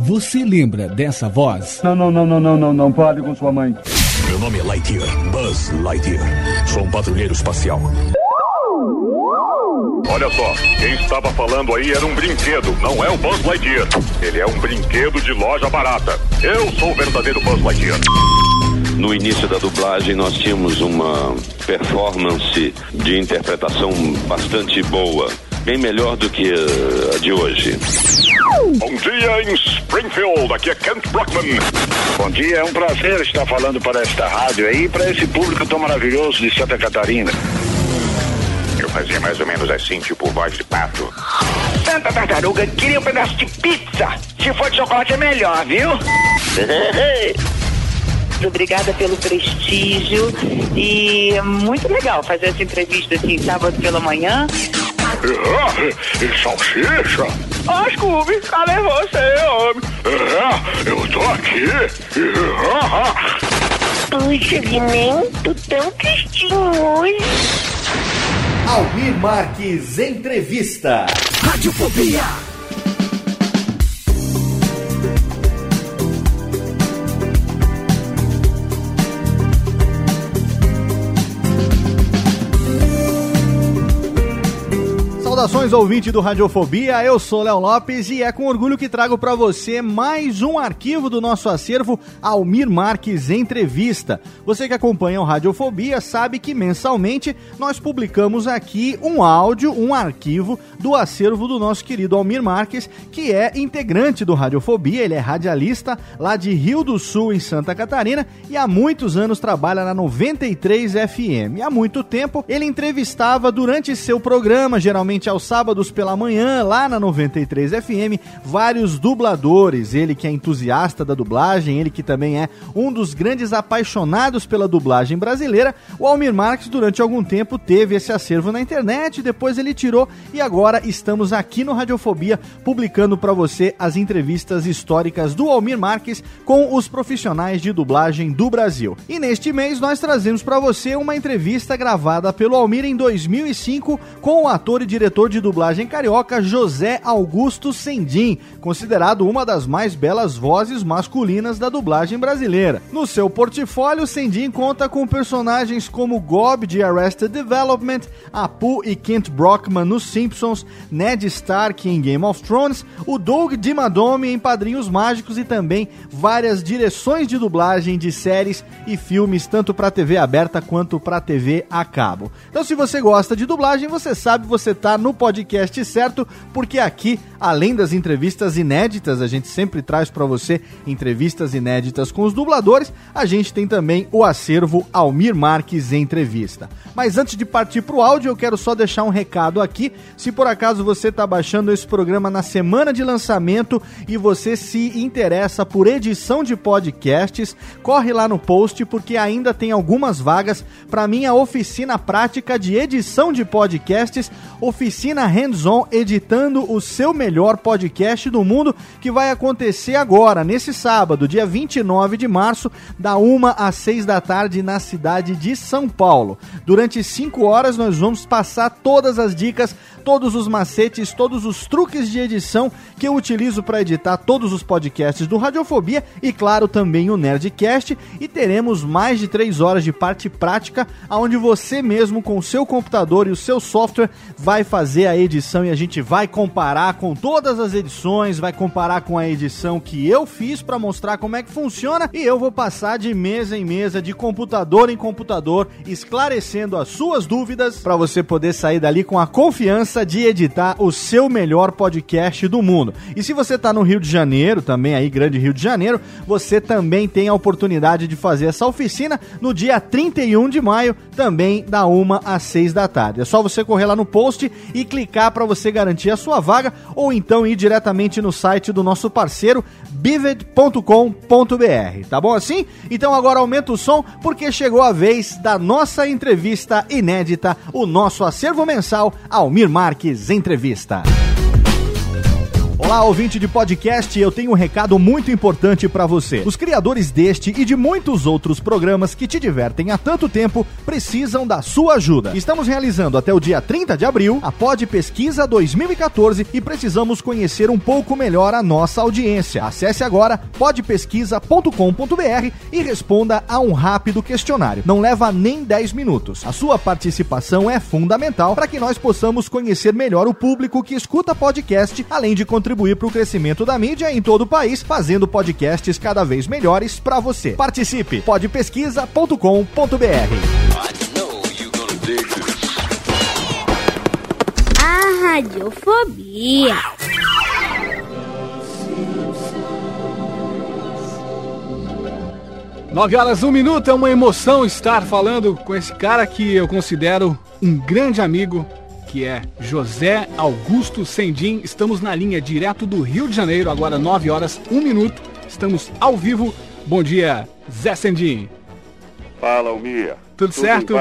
Você lembra dessa voz? Não, não, não, não, não, não, não pare com sua mãe. Meu nome é Lightyear, Buzz Lightyear. Sou um patrulheiro espacial. Olha só, quem estava falando aí era um brinquedo, não é o Buzz Lightyear. Ele é um brinquedo de loja barata. Eu sou o verdadeiro Buzz Lightyear. No início da dublagem, nós tínhamos uma performance de interpretação bastante boa, bem melhor do que uh, a de hoje. Bom dia em Springfield, aqui é Kent Brockman. Bom dia, é um prazer estar falando para esta rádio aí e para esse público tão maravilhoso de Santa Catarina. Eu fazia mais ou menos assim, tipo voz de pato. Santa Tartaruga queria um pedaço de pizza. Se for de chocolate é melhor, viu? Obrigada pelo prestígio e é muito legal fazer essa entrevista assim sábado pela manhã. E salsicha? Ó, Scooby, cadê você, homem? É, eu tô aqui. Puxa, Vimento, tão tristinho hoje. Almir Marques Entrevista. Radiofobia. Saudações ouvinte do Radiofobia, eu sou Léo Lopes e é com orgulho que trago para você mais um arquivo do nosso acervo Almir Marques Entrevista. Você que acompanha o Radiofobia sabe que mensalmente nós publicamos aqui um áudio, um arquivo do acervo do nosso querido Almir Marques, que é integrante do Radiofobia, ele é radialista lá de Rio do Sul, em Santa Catarina, e há muitos anos trabalha na 93 FM. Há muito tempo ele entrevistava durante seu programa, geralmente aos sábados pela manhã, lá na 93 FM, vários dubladores. Ele que é entusiasta da dublagem, ele que também é um dos grandes apaixonados pela dublagem brasileira. O Almir Marques, durante algum tempo, teve esse acervo na internet, depois ele tirou e agora estamos aqui no Radiofobia publicando para você as entrevistas históricas do Almir Marques com os profissionais de dublagem do Brasil. E neste mês nós trazemos para você uma entrevista gravada pelo Almir em 2005 com o ator e diretor diretor de dublagem carioca José Augusto Sendim, considerado uma das mais belas vozes masculinas da dublagem brasileira. No seu portfólio, Sendim conta com personagens como Gob de Arrested Development, Apu e Kent Brockman nos Simpsons, Ned Stark em Game of Thrones, o Doug Dimadome em Padrinhos Mágicos e também várias direções de dublagem de séries e filmes tanto para TV aberta quanto para TV a cabo. Então, se você gosta de dublagem, você sabe, você tá no podcast certo, porque aqui, além das entrevistas inéditas, a gente sempre traz para você entrevistas inéditas com os dubladores, a gente tem também o acervo Almir Marques Entrevista. Mas antes de partir pro áudio, eu quero só deixar um recado aqui. Se por acaso você está baixando esse programa na semana de lançamento e você se interessa por edição de podcasts, corre lá no post porque ainda tem algumas vagas para minha oficina prática de edição de podcasts, oficina hands-on editando o seu melhor podcast do mundo, que vai acontecer agora, nesse sábado, dia 29 de março, da 1 às 6 da tarde, na cidade de São Paulo. Durante 5 horas, nós vamos passar todas as dicas todos os macetes, todos os truques de edição que eu utilizo para editar todos os podcasts do Radiofobia e, claro, também o Nerdcast. E teremos mais de 3 horas de parte prática, onde você mesmo, com o seu computador e o seu software, vai fazer a edição e a gente vai comparar com todas as edições, vai comparar com a edição que eu fiz para mostrar como é que funciona e eu vou passar de mesa em mesa, de computador em computador, esclarecendo as suas dúvidas para você poder sair dali com a confiança de editar o seu melhor podcast do mundo. E se você está no Rio de Janeiro, também aí, grande Rio de Janeiro, você também tem a oportunidade de fazer essa oficina no dia 31 de maio, também da 1 às 6 da tarde. É só você correr lá no post e clicar para você garantir a sua vaga ou então ir diretamente no site do nosso parceiro bivet.com.br, tá bom assim? Então agora aumenta o som porque chegou a vez da nossa entrevista inédita, o nosso acervo mensal Almir Marques Entrevista. Olá, ouvinte de podcast, eu tenho um recado muito importante para você. Os criadores deste e de muitos outros programas que te divertem há tanto tempo precisam da sua ajuda. Estamos realizando até o dia 30 de abril a Pod Pesquisa 2014 e precisamos conhecer um pouco melhor a nossa audiência. Acesse agora podpesquisa.com.br e responda a um rápido questionário. Não leva nem 10 minutos. A sua participação é fundamental para que nós possamos conhecer melhor o público que escuta podcast, além de contribuir contribuir para o crescimento da mídia em todo o país, fazendo podcasts cada vez melhores para você. Participe! podpesquisa.com.br A radiofobia. Nove horas, um minuto, é uma emoção estar falando com esse cara que eu considero um grande amigo, que é José Augusto Sendim. Estamos na linha direto do Rio de Janeiro, agora 9 horas, 1 minuto. Estamos ao vivo. Bom dia, Zé Sendim. Fala, Almir. Tudo, Tudo certo?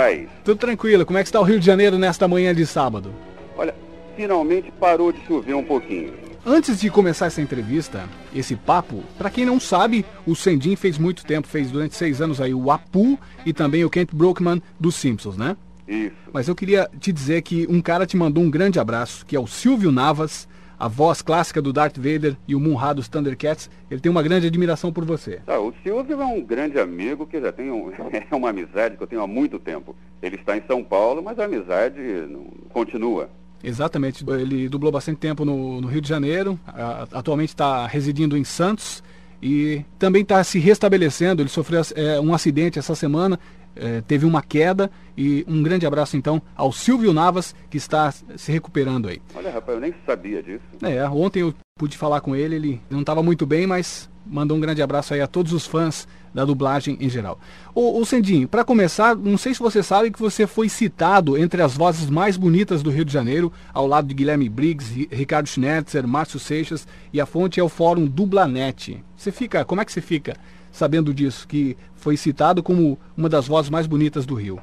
Tudo tranquilo. Como é que está o Rio de Janeiro nesta manhã de sábado? Olha, finalmente parou de chover um pouquinho. Antes de começar essa entrevista, esse papo, para quem não sabe, o Sendim fez muito tempo, fez durante seis anos aí o Apu e também o Kent Brockman dos Simpsons, né? Isso. Mas eu queria te dizer que um cara te mandou um grande abraço, que é o Silvio Navas, a voz clássica do Darth Vader e o Munra dos Thundercats. Ele tem uma grande admiração por você. Ah, o Silvio é um grande amigo que já tem um, é uma amizade que eu tenho há muito tempo. Ele está em São Paulo, mas a amizade continua. Exatamente. Ele dublou bastante tempo no, no Rio de Janeiro, a, atualmente está residindo em Santos e também está se restabelecendo. Ele sofreu é, um acidente essa semana eh, teve uma queda e um grande abraço então ao Silvio Navas que está se recuperando aí. Olha, rapaz, eu nem sabia disso. É, ontem eu pude falar com ele, ele não estava muito bem, mas mandou um grande abraço aí a todos os fãs da dublagem em geral. O, o Sendinho, para começar, não sei se você sabe que você foi citado entre as vozes mais bonitas do Rio de Janeiro, ao lado de Guilherme Briggs, Ricardo Schnetzer, Márcio Seixas, e a fonte é o fórum Dublanet. Você fica, como é que você fica sabendo disso, que foi citado como uma das vozes mais bonitas do Rio?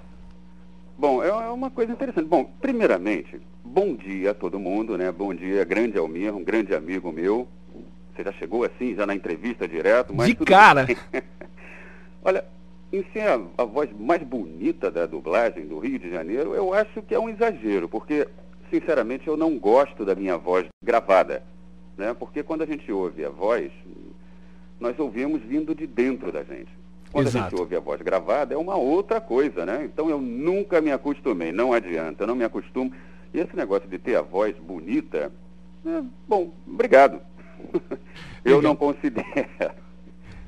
Bom, é, é uma coisa interessante. Bom, primeiramente, bom dia a todo mundo, né? Bom dia, grande Almir, um grande amigo meu. Você já chegou assim, já na entrevista direto, mas. De cara! Olha, em ser a, a, voz mais bonita da dublagem do Rio de Janeiro, eu acho que é um exagero, porque, sinceramente, eu não gosto da minha voz gravada. Né? Porque quando a gente ouve a voz, nós ouvimos vindo de dentro da gente. Quando Exato. a gente ouve a voz gravada, é uma outra coisa, né? Então eu nunca me acostumei, não adianta, eu não me acostumo. E esse negócio de ter a voz bonita, é, bom, obrigado. eu não considero.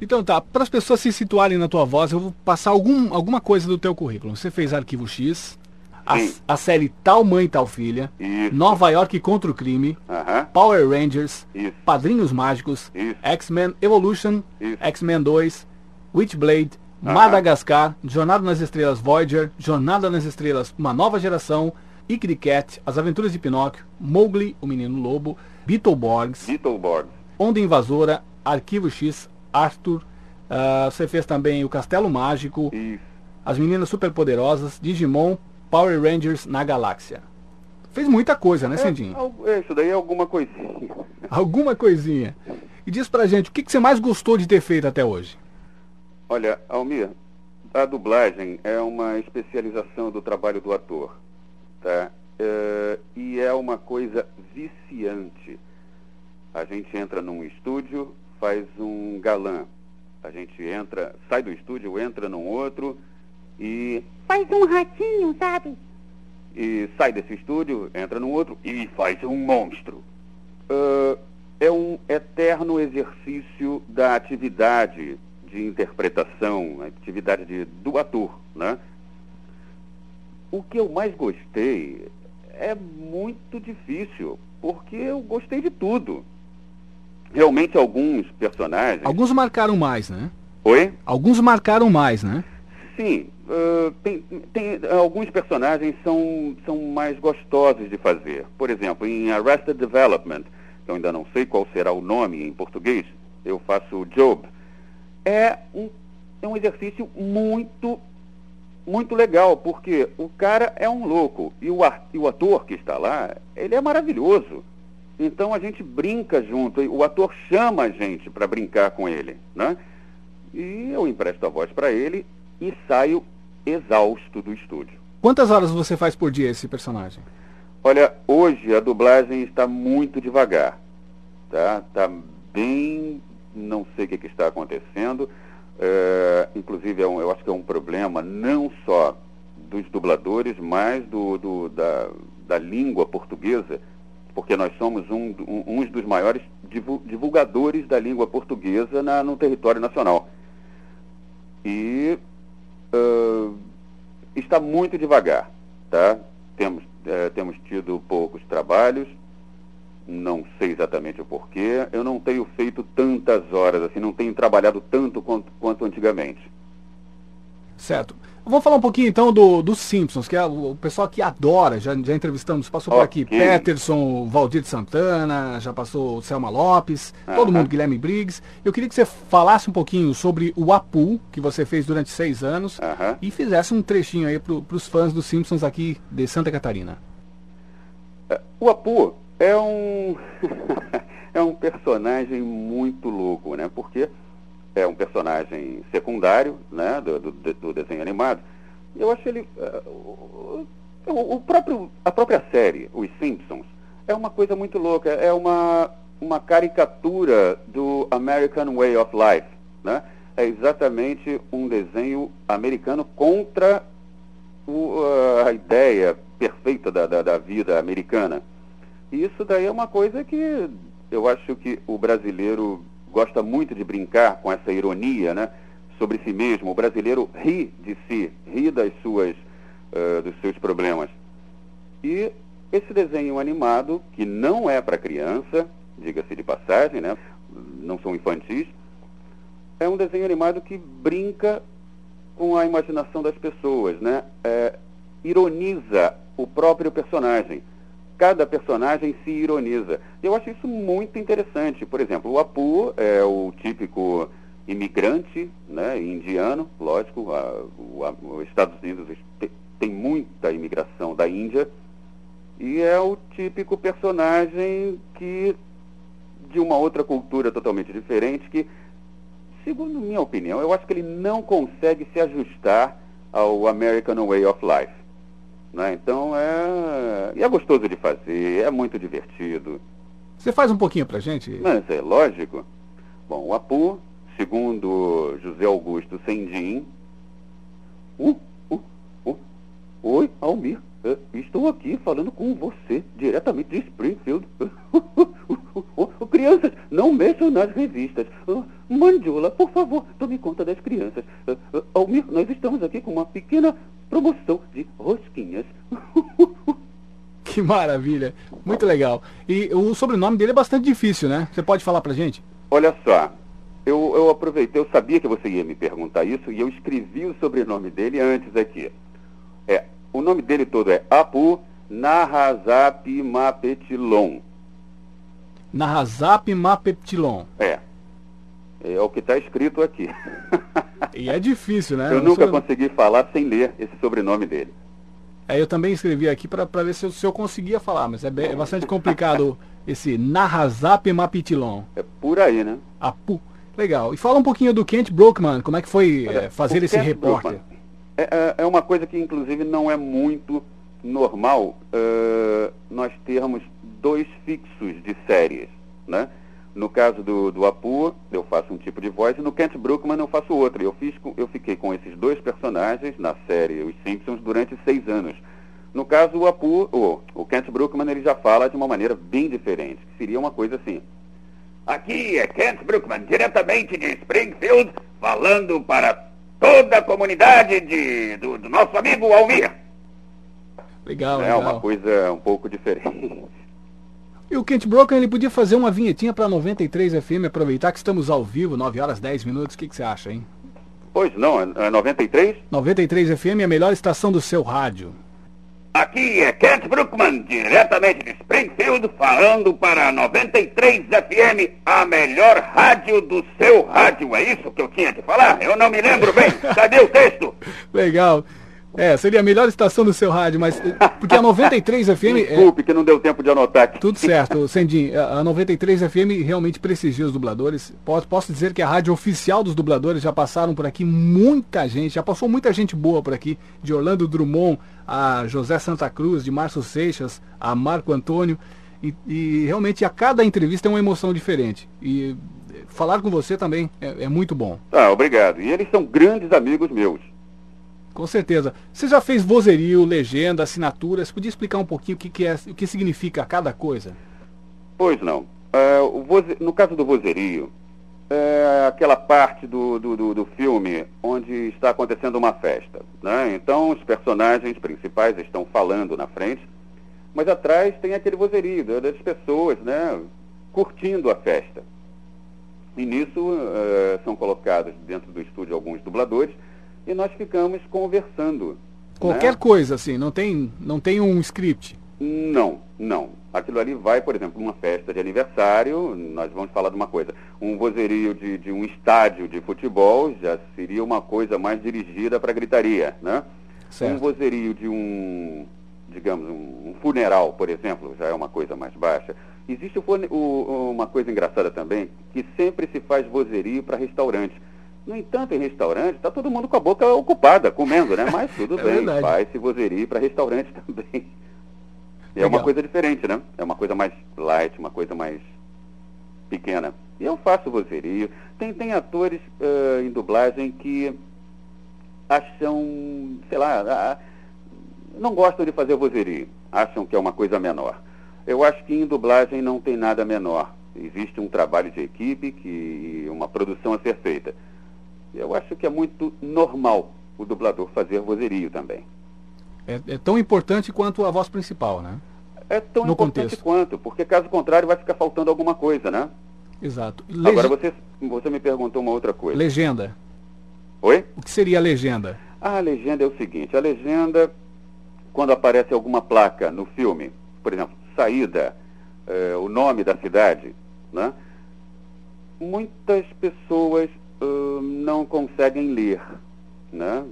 Então tá, para as pessoas se situarem na tua voz, eu vou passar algum, alguma coisa do teu currículo. Você fez Arquivo X, a, a, série Tal Mãe, Tal Filha, Isso. Nova York contra o Crime, uh -huh. Power Rangers, Isso. Padrinhos Mágicos, X-Men Evolution, X-Men 2, Witchblade, uh -huh. Madagascar, Jornada nas Estrelas Voyager, Jornada nas Estrelas Uma Nova Geração, Ikri Cat, As Aventuras de Pinóquio, Mowgli, o Menino Lobo, Beetleborgs, Beetleborgs. Onda Invasora, Arquivo X, Arthur, uh, você fez também o Castelo Mágico, Isso. As Meninas Superpoderosas, Digimon, Power Rangers na galáxia. Fez muita coisa, né, Cindinho? É, isso daí é alguma coisinha. Alguma coisinha. E diz pra gente, o que, que você mais gostou de ter feito até hoje? Olha, Almir, a dublagem é uma especialização do trabalho do ator, tá? É, e é uma coisa viciante. A gente entra num estúdio, faz um galã. A gente entra, sai do estúdio, entra num outro e faz um ratinho, sabe? E sai desse estúdio, entra no outro e faz um monstro. Uh, é um eterno exercício da atividade de interpretação, atividade de, do ator, né? O que eu mais gostei é muito difícil, porque eu gostei de tudo. Realmente alguns personagens. Alguns marcaram mais, né? Oi? Alguns marcaram mais, né? Sim, uh, tem, tem, alguns personagens são, são mais gostosos de fazer. Por exemplo, em Arrested Development, que eu ainda não sei qual será o nome em português, eu faço Job. É um, é um exercício muito, muito legal, porque o cara é um louco e o, e o ator que está lá, ele é maravilhoso. Então a gente brinca junto, o ator chama a gente para brincar com ele, né? E eu empresto a voz para ele e saio exausto do estúdio. Quantas horas você faz por dia esse personagem? Olha, hoje a dublagem está muito devagar, tá? Tá bem, não sei o que, que está acontecendo. É, inclusive, é um, eu acho que é um problema não só dos dubladores, mas do, do da, da língua portuguesa, porque nós somos um, um, uns dos maiores divulgadores da língua portuguesa na, no território nacional. E uh, está muito devagar, tá? Temos, uh, temos tido poucos trabalhos, não sei exatamente o porquê. Eu não tenho feito tantas horas assim, não tenho trabalhado tanto quanto, quanto antigamente. Certo. Vamos falar um pouquinho então do, dos Simpsons, que é o pessoal que adora, já, já entrevistamos, passou okay. por aqui Peterson, Valdir de Santana, já passou Selma Lopes, uh -huh. todo mundo, Guilherme Briggs. Eu queria que você falasse um pouquinho sobre o Apu, que você fez durante seis anos, uh -huh. e fizesse um trechinho aí para os fãs dos Simpsons aqui de Santa Catarina. Uh, o Apu é um, é um personagem muito louco, né? Porque é um personagem secundário né, do, do, do desenho animado. Eu acho ele. Uh, o, o, próprio, a própria série, Os Simpsons, é uma coisa muito louca. É uma, uma caricatura do American Way of Life. Né? É exatamente um desenho americano contra o, uh, a ideia perfeita da, da, da vida americana. E isso daí é uma coisa que eu acho que o brasileiro gosta muito de brincar com essa ironia, né? Sobre si mesmo. O brasileiro ri de si, ri das suas, uh, dos seus problemas. E esse desenho animado, que não é para criança, diga-se de passagem, né? Não são infantis, é um desenho animado que brinca com a imaginação das pessoas, né? É, ironiza o próprio personagem cada personagem se ironiza. Eu acho isso muito interessante. Por exemplo, o Apu é o típico imigrante né, indiano, lógico, a, os Estados Unidos tem muita imigração da Índia, e é o típico personagem que de uma outra cultura totalmente diferente que, segundo minha opinião, eu acho que ele não consegue se ajustar ao American Way of Life. Né? Então é, e é gostoso de fazer, é muito divertido. Você faz um pouquinho pra gente? Mas é lógico. Bom, o Apu, segundo José Augusto Sendim. Uh, uh, uh. Oi, Almir. Uh, estou aqui falando com você, diretamente de Springfield. crianças, não mexam nas revistas. Uh, Mandiola, por favor, tome conta das crianças. Uh, Almir, nós estamos aqui com uma pequena promoção de rosquinhas. que maravilha, muito legal. E o sobrenome dele é bastante difícil, né? Você pode falar pra gente? Olha só, eu, eu aproveitei, eu sabia que você ia me perguntar isso e eu escrevi o sobrenome dele antes aqui. É, o nome dele todo é Apu Nahazap Mapetilon. Nahazap Mapetilon. É. É o que está escrito aqui. E é difícil, né? Eu nunca consegui falar sem ler esse sobrenome dele. É, eu também escrevi aqui para ver se eu, se eu, conseguia falar, mas é, bem, é bastante complicado esse Nahazap Mapitilon. É por aí, né? Apu. Legal. E fala um pouquinho do Kent Brookman, como é que foi Olha, é, fazer esse Kent repórter? É, é, é, uma coisa que, inclusive, não é muito normal uh, nós termos dois fixos de séries, né? No caso do, do Apu, eu faço um tipo de voz, e no Kent Brookman eu faço outro. Eu, fiz, eu fiquei com esses dois personagens na série Os Simpsons durante seis anos. No caso, o Apu, o, o Kent Brookman, ele já fala de uma maneira bem diferente, que seria uma coisa assim. Aqui é Kent Brookman, diretamente de Springfield, falando para toda a comunidade de, do, do nosso amigo Almir. Legal, É legal. uma coisa um pouco diferente. E o Kent Broken, ele podia fazer uma vinhetinha pra 93 FM, aproveitar que estamos ao vivo, 9 horas 10 minutos. O que, que você acha, hein? Pois não, é 93? 93 FM é a melhor estação do seu rádio. Aqui é Kent Brookman, diretamente de Springfield, falando para 93 FM, a melhor rádio do seu rádio. É isso que eu tinha que falar? Eu não me lembro bem. Cadê o texto? Legal. É, seria a melhor estação do seu rádio, mas. eh, Porque a 93 FM. é- Desculpe que não deu tempo de anotar aqui. Tudo certo, Sendin. A a 93 FM realmente prestigia os dubladores. Posso, posso dizer que a rádio oficial dos dubladores já passaram por aqui muita gente, já passou muita gente boa por aqui, de Orlando Drummond a José Santa Cruz, de Márcio Seixas a Marco Antônio. E, e realmente a cada entrevista é uma emoção diferente. E eh, falar com você também é, é muito bom. Ah, obrigado. E eles são grandes amigos meus. Com certeza. Você já fez vozerio, legenda, assinaturas. Podia explicar um pouquinho o que, que é, o que significa cada coisa? Pois não. É, voze- No caso do vozerio, é aquela parte do, do, do- do filme onde está acontecendo uma festa. Né? Então os personagens principais estão falando na frente, mas atrás tem aquele vozerio da- das pessoas né? curtindo a festa. E nisso é, são colocados dentro do estúdio alguns dubladores e nós ficamos conversando. Qualquer né? coisa, assim, não tem, não tem um script. Não, não. Aquilo ali vai, por exemplo, numa festa de aniversário, nós vamos falar de uma coisa. Um vozerio de, de um estádio de futebol já seria uma coisa mais dirigida para gritaria, né? Certo. Um vozerio de um, digamos, um, funeral, por exemplo, já é uma coisa mais baixa. Existe o o- uma coisa engraçada também, que sempre se faz vozerio para restaurante. No entanto, em restaurante, está todo mundo com a boca ocupada, comendo, né? Mas tudo É bem, verdade. faz-se vozerio para restaurante também. E é uma coisa diferente, né? É uma coisa mais light, uma coisa mais pequena. E eu faço vozerio. Tem, tem atores eh, em dublagem que acham, sei lá, ah, não gostam de fazer vozerio. Acham que é uma coisa menor. Eu acho que em dublagem não tem nada menor. Existe um trabalho de equipe que, e uma produção a ser feita. Eu acho que é muito normal o dublador fazer vozerio também. É, é tão importante quanto a voz principal, né? É tão No importante contexto. quanto, porque caso contrário vai ficar faltando alguma coisa, né? Exato. Lege- Agora você, você me perguntou uma outra coisa. Legenda. Oi? O que seria a legenda? A legenda é o seguinte, a legenda, quando aparece alguma placa no filme, por exemplo, saída, eh, o nome da cidade, né? Muitas pessoas ãh, não conseguem ler, né?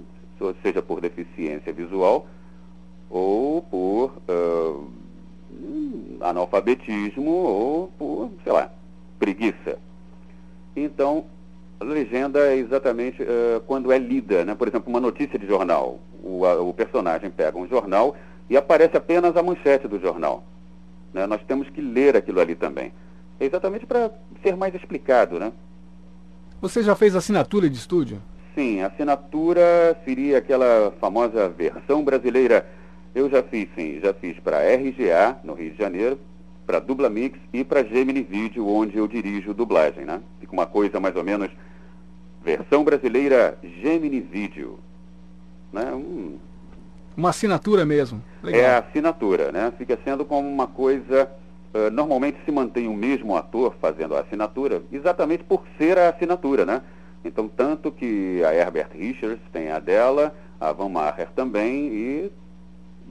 Seja por deficiência visual ou por hum, analfabetismo ou por, sei lá, preguiça. Então, a legenda é exatamente eh, quando é lida, né? Por exemplo, uma notícia de jornal. O, a- o personagem pega um jornal e aparece apenas a manchete do jornal. né? Nós temos que ler aquilo ali também. É exatamente para ser mais explicado, né? Você já fez assinatura de estúdio? Sim, assinatura seria aquela famosa versão brasileira. Eu já fiz, sim, já fiz para RGA, no Rio de Janeiro, para Dublamix e para Gemini Video, onde eu dirijo dublagem, né? Fica uma coisa mais ou menos versão brasileira Gemini Video. Né? Um, Uma assinatura mesmo. Legal. é a assinatura, né? Fica sendo como uma coisa. Eh, normalmente se mantém o mesmo ator fazendo a assinatura, exatamente por ser a assinatura, né? Então, tanto que a Herbert Richards tem a dela, a Van Maher também, e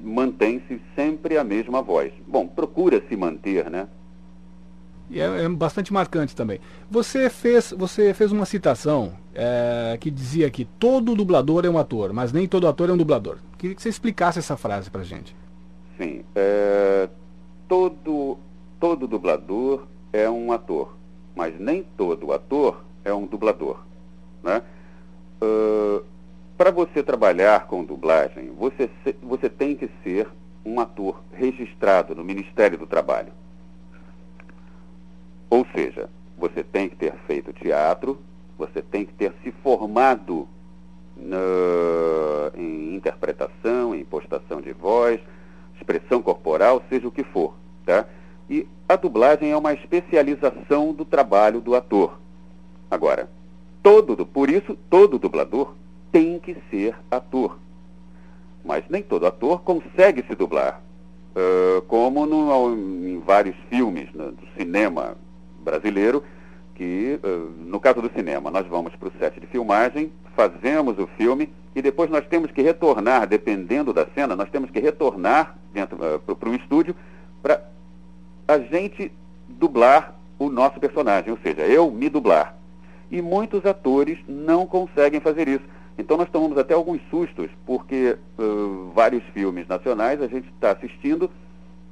mantém-se sempre a mesma voz. Bom, procura se manter, né? E é, é bastante marcante também. Você fez, você fez uma citação é, que dizia que todo dublador é um ator, mas nem todo ator é um dublador. Queria que você explicasse essa frase pra gente. Sim. é, todo, todo dublador é um ator, mas nem todo ator é um dublador. Né? Para você trabalhar com dublagem, você, se- você tem que ser um ator registrado no Ministério do Trabalho. Ou seja, você tem que ter feito teatro, você tem que ter se formado na- em interpretação, em postação de voz, expressão corporal, seja o que for. Tá? E a dublagem é uma especialização do trabalho do ator. Agora, todo, por isso, todo dublador tem que ser ator. mas nem todo ator consegue se dublar. Uh, como no, em vários filmes no, do cinema brasileiro, que uh, no caso do cinema, nós vamos para o set de filmagem, fazemos o filme e depois nós temos que retornar, dependendo da cena, nós temos que retornar para o estúdio para a gente dublar o nosso personagem, ou seja, eu me dublar. E muitos atores não conseguem fazer isso. Então nós tomamos até alguns sustos, porque uh, vários filmes nacionais a gente está assistindo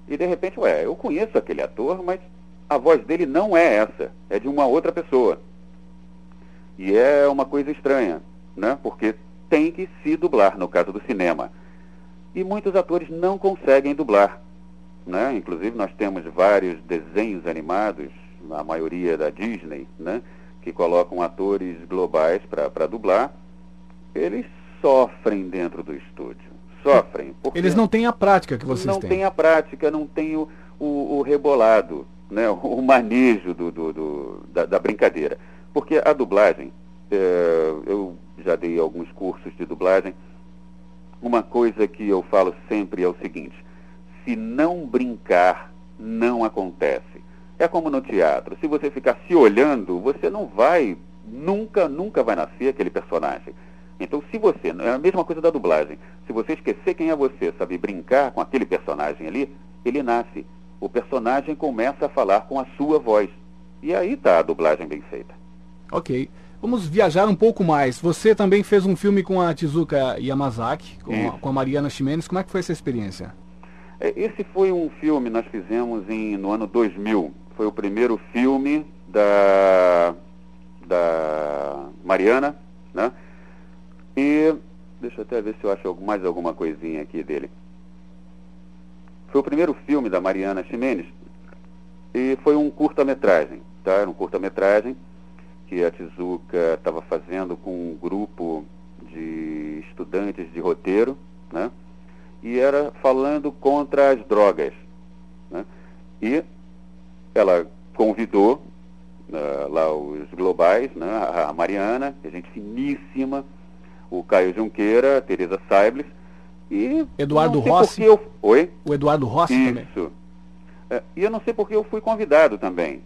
e de repente, ué, eu conheço aquele ator, mas a voz dele não é essa, é de uma outra pessoa. E é uma coisa estranha, né? Porque tem que se dublar, no caso do cinema. E muitos atores não conseguem dublar. Né? Inclusive nós temos vários desenhos animados, a maioria da Disney, né? que colocam atores globais para dublar eles sofrem dentro do estúdio. Sofrem. Eles não têm a prática que vocês não têm. Não têm a prática, não têm o, o, o rebolado, né, o manejo do, do, do da, da, brincadeira. Porque a dublagem, é, eu já dei alguns cursos de dublagem, uma coisa que eu falo sempre é o seguinte, se não brincar, não acontece. É como no teatro, se você ficar se olhando, você não vai, nunca, nunca vai nascer aquele personagem. Então, se você, é a mesma coisa da dublagem, se você esquecer quem é você, sabe brincar com aquele personagem ali, ele nasce. O personagem começa a falar com a sua voz. E aí está a dublagem bem feita. Ok. Vamos viajar um pouco mais. Você também fez um filme com a Tizuka Yamazaki, com, a, com a Mariana Ximenes. Como é que foi essa experiência? É, esse foi um filme nós fizemos em, no ano 2000. Foi o primeiro filme da, da Mariana, né? E deixa eu até ver se eu acho mais alguma coisinha aqui dele. Foi o primeiro filme da Mariana Ximenes e foi um curta-metragem, tá? Era um curta-metragem que a Tizuka estava fazendo com um grupo de estudantes de roteiro, né? E era falando contra as drogas, né? E ela convidou uh, lá os globais, né? A Mariana, é gente finíssima, o Caio Junqueira, a Tereza Saibles e... Eduardo Rossi. Eu... Oi? O Eduardo Rossi Isso. também. Isso. É, e eu não sei porque eu fui convidado também.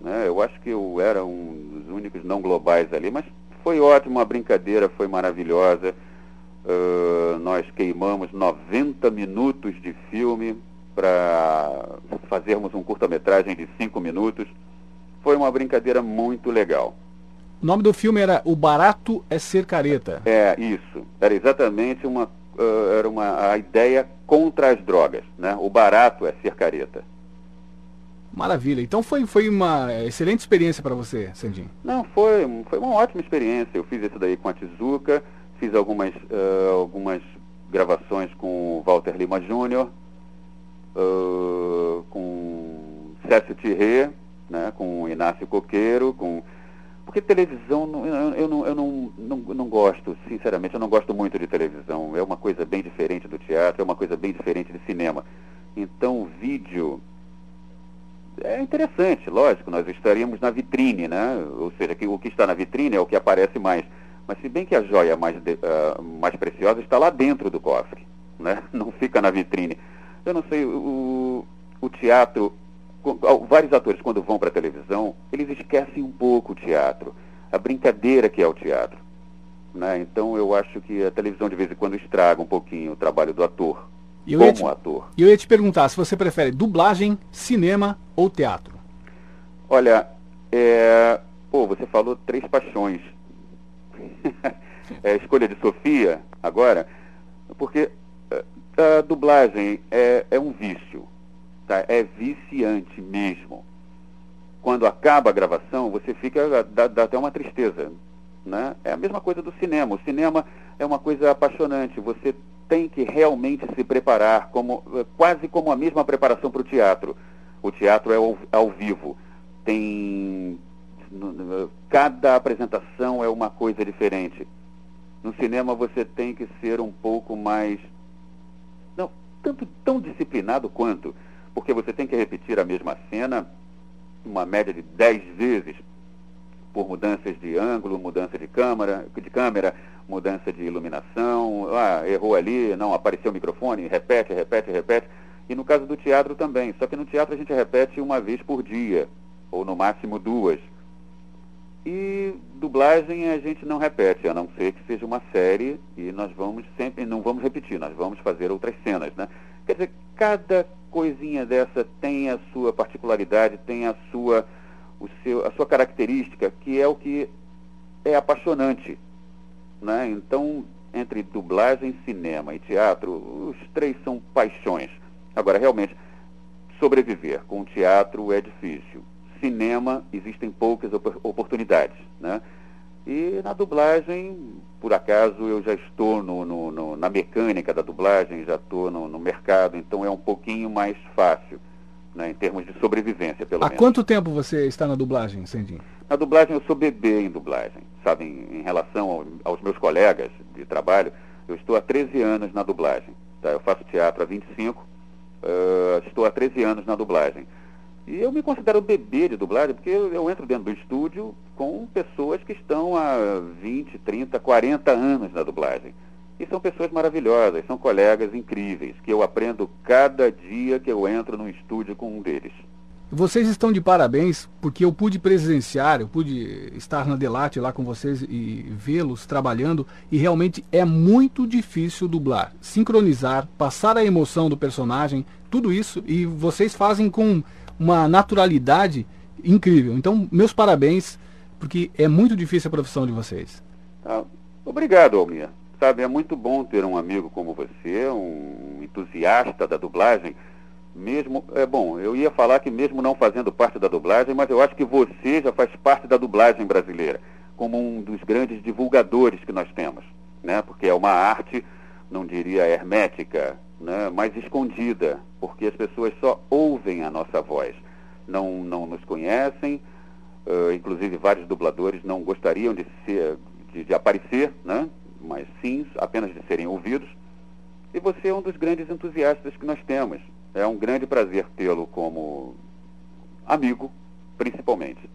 Né? Eu acho que eu era um dos únicos não globais ali, mas foi ótimo, a brincadeira foi maravilhosa. Uh, nós queimamos 90 minutos de filme para fazermos um curta-metragem de 5 minutos. Foi uma brincadeira muito legal. O nome do filme era O Barato é Ser Careta. É, isso. Era exatamente uma, uh, era uma, a ideia contra as drogas. Né? O barato é ser careta. Maravilha. Então foi, foi uma excelente experiência para você, Sandinho. Não, foi, foi uma ótima experiência. Eu fiz isso daí com a Tizuka, fiz algumas, uh, algumas gravações com o Walter Lima Júnior, uh, com Cécio Thierry, né, com o Inácio Coqueiro, com porque televisão, eu, eu, não, eu não, não, não gosto, sinceramente, eu não gosto muito de televisão. É uma coisa bem diferente do teatro, é uma coisa bem diferente de cinema. Então, vídeo é interessante, lógico, nós estaríamos na vitrine, né? Ou seja, que o que está na vitrine é o que aparece mais. Mas se bem que a joia mais, de, uh, mais preciosa está lá dentro do cofre, né? Não fica na vitrine. Eu não sei, o, o teatro vários atores, quando vão para a televisão, eles esquecem um pouco o teatro, a brincadeira que é o teatro. Né? Então eu acho que a televisão de vez em quando estraga um pouquinho o trabalho do ator, eu como te, ator. E eu ia te perguntar se você prefere dublagem, cinema ou teatro. Olha, é... pô, você falou três paixões. é escolha de Sofia agora, porque é, a dublagem é, é um vício Tá? É viciante mesmo. Quando acaba a gravação, você fica. dá, dá até uma tristeza. Né? É a mesma coisa do cinema. O cinema é uma coisa apaixonante. Você tem que realmente se preparar, como, quase como a mesma preparação para o teatro. O teatro é ao, ao vivo. Tem. Cada apresentação é uma coisa diferente. No cinema você tem que ser um pouco mais. Não, tanto tão disciplinado quanto porque você tem que repetir a mesma cena uma média de 10 vezes por mudanças de ângulo, mudança de câmera, de câmera, mudança de iluminação, ah, errou ali, não apareceu o microfone, repete, repete, repete. E no caso do teatro também, só que no teatro a gente repete uma vez por dia, ou no máximo duas. E dublagem a gente não repete, a não ser que seja uma série e nós vamos sempre, não vamos repetir, nós vamos fazer outras cenas, né? Quer dizer, cada coisinha dessa tem a sua particularidade, tem a sua, o seu, a sua característica, que é o que é apaixonante, né? Então, entre dublagem, cinema e teatro, os três são paixões. Agora, realmente, sobreviver com teatro é difícil cinema existem poucas oportunidades, né? E na dublagem, por acaso, eu já estou no, no, no, na mecânica da dublagem, já estou no, mercado, então é um pouquinho mais fácil, né, em termos de sobrevivência, pelo Há menos. Há quanto tempo você está na dublagem, Sendinho? Na dublagem eu sou bebê em dublagem, sabe, em, em relação ao, aos meus colegas de trabalho, eu estou há 13 anos na dublagem, tá? Eu faço teatro há 25, uh, estou há 13 anos na dublagem. E eu me considero bebê de dublagem porque eu, entro dentro do estúdio com pessoas que estão há 20, 30, 40 anos na dublagem. E são pessoas maravilhosas, são colegas incríveis, que eu aprendo cada dia que eu entro no estúdio com um deles. Vocês estão de parabéns porque eu pude presenciar, eu pude estar na Delate lá com vocês e vê-los trabalhando e realmente é muito difícil dublar, sincronizar, passar a emoção do personagem, tudo isso e vocês fazem com uma naturalidade incrível. Então, meus parabéns, porque é muito difícil a profissão de vocês. Ah, obrigado, Almir. Sabe, é muito bom ter um amigo como você, um entusiasta da dublagem. Mesmo, é bom, eu ia falar que mesmo não fazendo parte da dublagem, mas eu acho que você já faz parte da dublagem brasileira, como um dos grandes divulgadores que nós temos, né? Porque é uma arte, não diria hermética, né, mais escondida, porque as pessoas só ouvem a nossa voz, não, não nos conhecem, uh, inclusive vários dubladores não gostariam de, ser, de, de aparecer, né, mas sim apenas de serem ouvidos. E você é um dos grandes entusiastas que nós temos. É um grande prazer tê-lo como amigo, principalmente.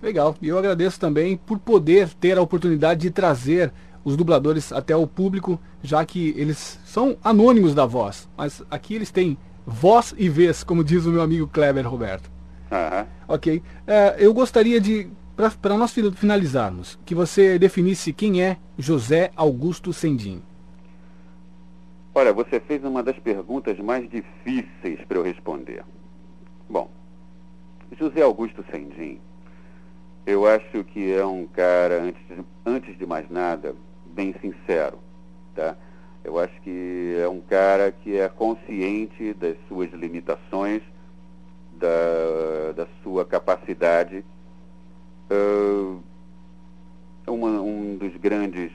Legal. E eu agradeço também por poder ter a oportunidade de trazer os dubladores até o público, já que eles são anônimos da voz. Mas aqui eles têm voz e vez, como diz o meu amigo Kleber Roberto. Uhum. Ok. É, eu gostaria de, para nós finalizarmos, que você definisse quem é José Augusto Sendim. Olha, você fez uma das perguntas mais difíceis para eu responder. Bom, José Augusto Sendim, eu acho que é um cara, antes de, antes de mais nada, bem sincero, tá? Eu acho que é um cara que é consciente das suas limitações, da, da sua capacidade. Uh, uma, um dos grandes,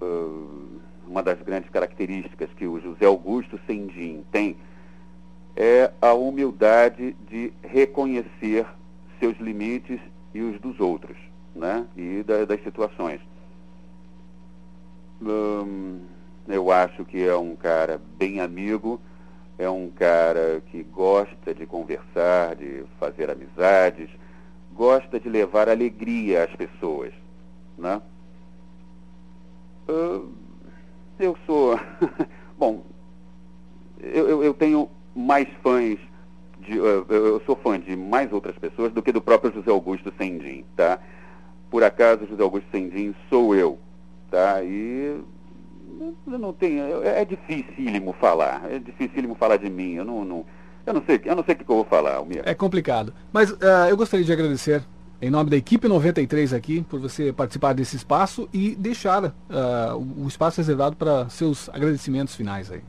uh, uma das grandes características que o José Augusto Sendim tem é a humildade de reconhecer seus limites e os dos outros, né? E da, das situações. Hum, eu acho que é um cara bem amigo, é um cara que gosta de conversar, de fazer amizades, gosta de levar alegria às pessoas, né? Hum, eu sou, bom, eu, eu tenho mais fãs de, eu sou fã de mais outras pessoas do que do próprio José Augusto Sendim, tá? Por acaso José Augusto Sendim sou eu, tá? E eu não tenho, é dificílimo falar, é dificílimo falar de mim, eu não, não eu não sei, eu não sei o que eu vou falar, Almir. É complicado, mas uh, eu gostaria de agradecer em nome da equipe 93 aqui por você participar desse espaço e deixar uh, o espaço reservado para seus agradecimentos finais aí.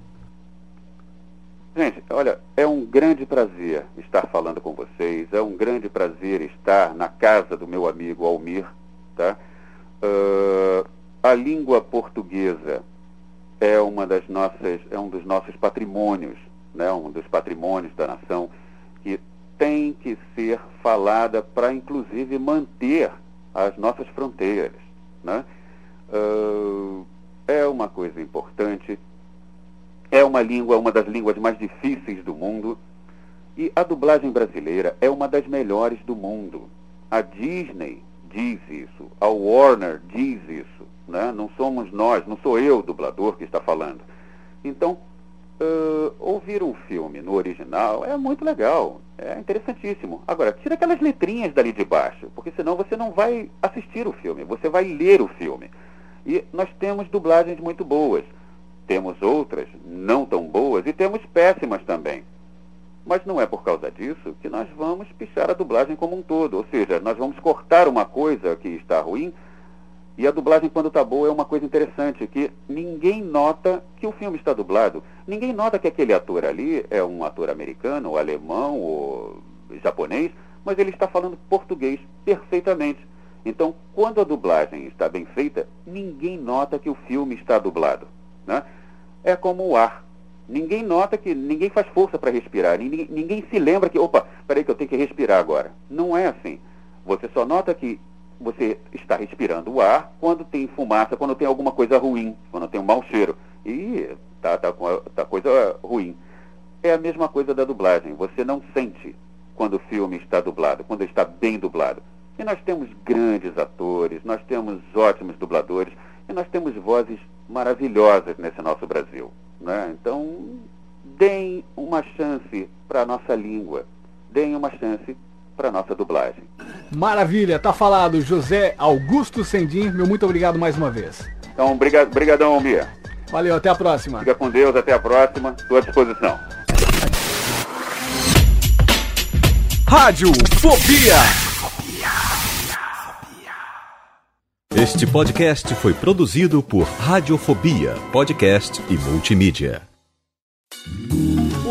Gente, olha, é um grande prazer estar falando com vocês, é um grande prazer estar na casa do meu amigo Almir, tá? Uh, a língua portuguesa é uma das nossas, é um dos nossos patrimônios, né? Um dos patrimônios da nação que tem que ser falada para, inclusive, manter as nossas fronteiras, né? Uh, é uma coisa importante é uma língua, uma das línguas mais difíceis do mundo. E a dublagem brasileira é uma das melhores do mundo. A Disney diz isso, a Warner diz isso, né? Não somos nós, não sou eu, dublador, que está falando. Então, uh, ouvir um filme no original é muito legal, é interessantíssimo. Agora, tira aquelas letrinhas dali de baixo, porque senão você não vai assistir o filme, você vai ler o filme. E nós temos dublagens muito boas, temos outras não tão boas e temos péssimas também. Mas não é por causa disso que nós vamos pichar a dublagem como um todo. Ou seja, nós vamos cortar uma coisa que está ruim e a dublagem, quando está boa, é uma coisa interessante, que ninguém nota que o filme está dublado. Ninguém nota que aquele ator ali é um ator americano, ou alemão, ou japonês, mas ele está falando português perfeitamente. Então, quando a dublagem está bem feita, ninguém nota que o filme está dublado. Né? É como o ar. Ninguém nota que ninguém faz força para respirar. Ninguém, ninguém se lembra que, opa, peraí que eu tenho que respirar agora. Não é assim. Você só nota que você está respirando o ar quando tem fumaça, quando tem alguma coisa ruim, quando tem um mau cheiro. E tá, tá, tá coisa ruim. É a mesma coisa da dublagem. Você não sente quando o filme está dublado, quando está bem dublado. E nós temos grandes atores, nós temos ótimos dubladores e nós temos vozes maravilhosas nesse nosso Brasil. Né? Então, deem uma chance para a nossa língua, deem uma chance para a nossa dublagem. Maravilha, tá falado. José Augusto Sendim, meu muito obrigado mais uma vez. Então, brigadão, Almir. Valeu, até a próxima. Fica com Deus, até a próxima. Estou à disposição. Rádio Fobia. Este podcast foi produzido por Radiofobia, podcast e multimídia.